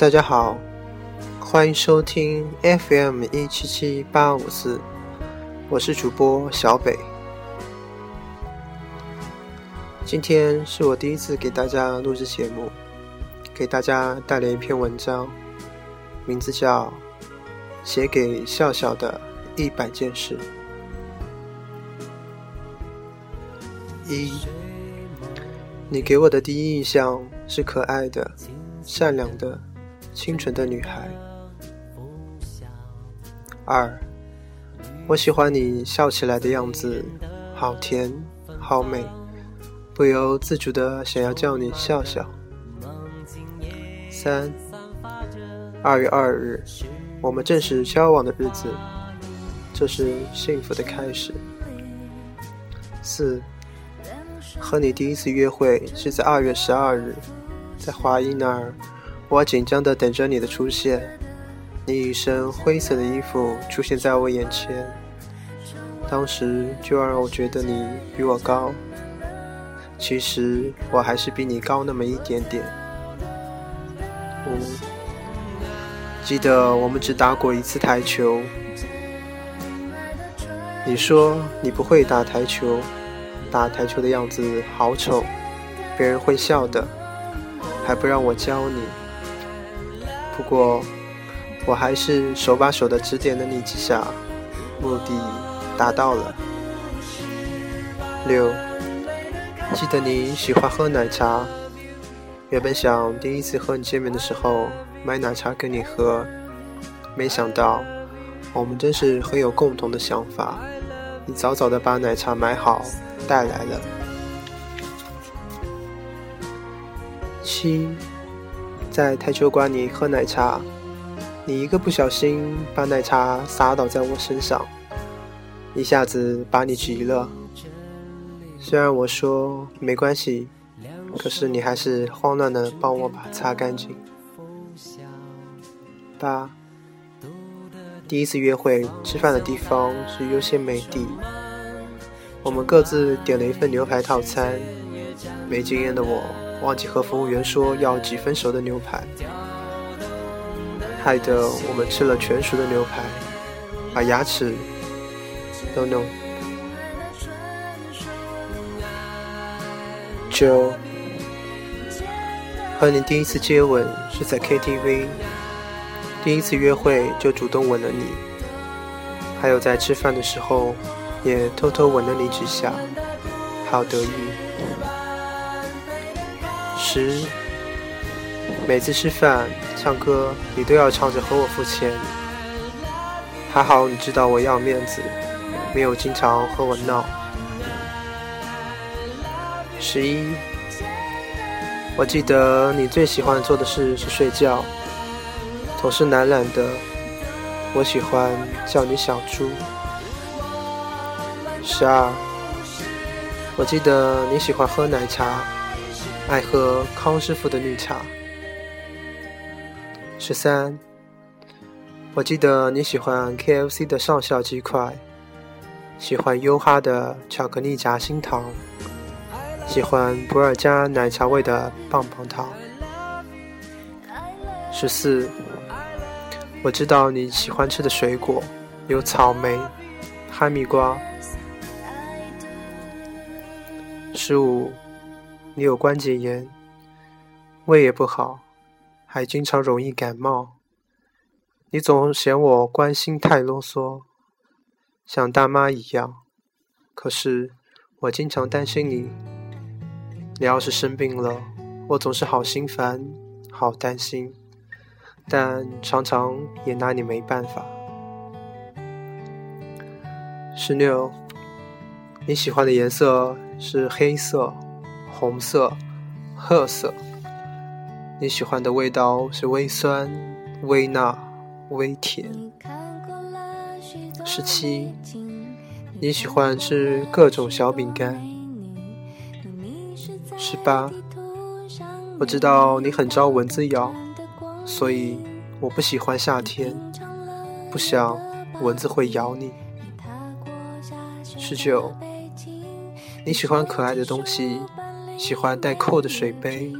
大家好，欢迎收听 FM 一七七八五四，我是主播小北。今天是我第一次给大家录制节目，给大家带来一篇文章，名字叫《写给笑笑的一百件事》。一，你给我的第一印象是可爱的、善良的、清纯的女孩。二，我喜欢你笑起来的样子，好甜，好美，不由自主的想要叫你笑笑。三，二月二日，我们正式交往的日子，这是幸福的开始。四。和你第一次约会是在二月十二日，在华裔那儿，我紧张地等着你的出现。你一身灰色的衣服出现在我眼前，当时就让我觉得你比我高。其实我还是比你高那么一点点。五，记得我们只打过一次台球。你说你不会打台球。打台球的样子好丑，别人会笑的，还不让我教你。不过，我还是手把手的指点了你几下，目的达到了。六，记得你喜欢喝奶茶，原本想第一次和你见面的时候买奶茶给你喝，没想到我们真是很有共同的想法。你早早的把奶茶买好。带来了。七，在台球馆里喝奶茶，你一个不小心把奶茶洒倒在我身上，一下子把你急了。虽然我说没关系，可是你还是慌乱的帮我把擦干净。八，第一次约会吃饭的地方是优先美地。我们各自点了一份牛排套餐，没经验的我忘记和服务员说要几分熟的牛排，害得我们吃了全熟的牛排，把牙齿都弄。九，和你第一次接吻是在 KTV，第一次约会就主动吻了你，还有在吃饭的时候。也偷偷吻了你几下，好得意。十，每次吃饭、唱歌，你都要唱着和我付钱。还好你知道我要面子，没有经常和我闹。十一，我记得你最喜欢做的事是睡觉，总是懒懒的。我喜欢叫你小猪。十二，我记得你喜欢喝奶茶，爱喝康师傅的绿茶。十三，我记得你喜欢 KFC 的上校鸡块，喜欢优哈的巧克力夹心糖，喜欢普洱加奶茶味的棒棒糖。十四，我知道你喜欢吃的水果有草莓、哈密瓜。十五，你有关节炎，胃也不好，还经常容易感冒。你总嫌我关心太啰嗦，像大妈一样。可是我经常担心你，你要是生病了，我总是好心烦，好担心，但常常也拿你没办法。十六，你喜欢的颜色。是黑色、红色、褐色。你喜欢的味道是微酸、微辣、微甜。十七，你喜欢吃各种小饼干。十八，我知道你很招蚊子咬，所以我不喜欢夏天，不想蚊子会咬你。十九。你喜欢可爱的东西，喜欢带扣的水杯，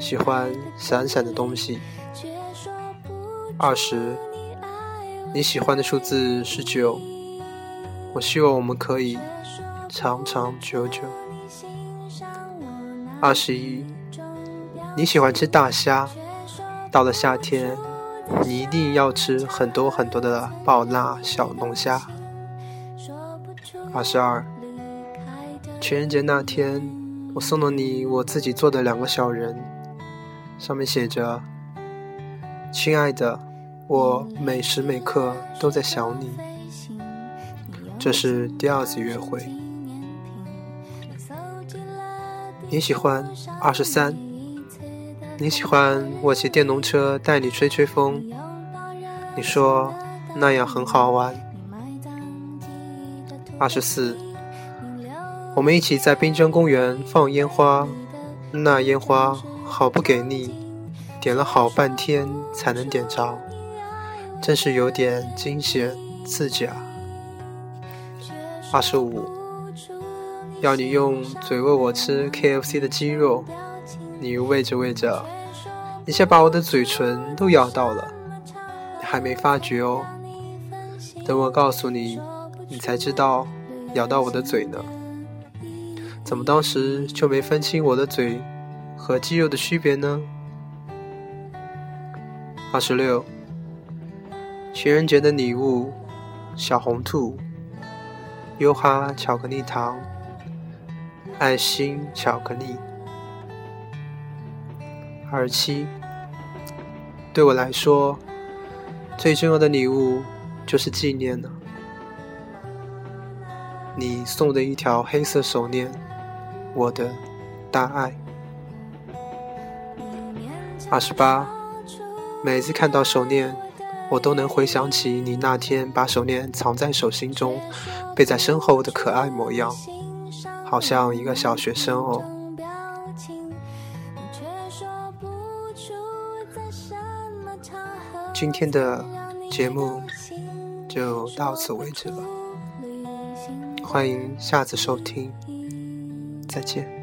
喜欢闪闪的东西，二十，你喜欢的数字是九。我希望我们可以长长久久。二十一，你喜欢吃大虾，到了夏天，你一定要吃很多很多的爆辣小龙虾。二十二，情人节那天，我送了你我自己做的两个小人，上面写着：“亲爱的，我每时每刻都在想你。”这是第二次约会。你喜欢二十三？你喜欢我骑电动车带你吹吹风？你说那样很好玩。二十四，我们一起在滨江公园放烟花，那烟花好不给力，点了好半天才能点着，真是有点惊险刺假。二十五，要你用嘴喂我吃 KFC 的鸡肉，你喂着喂着，一下把我的嘴唇都咬到了，你还没发觉哦。等我告诉你，你才知道咬到我的嘴呢。怎么当时就没分清我的嘴和肌肉的区别呢？二十六，情人节的礼物，小红兔。优哈巧克力糖，爱心巧克力。二十七，对我来说，最重要的礼物就是纪念了。你送的一条黑色手链，我的大爱。二十八，每次看到手链。我都能回想起你那天把手链藏在手心中，背在身后的可爱模样，好像一个小学生哦。今天的节目就到此为止了，欢迎下次收听，再见。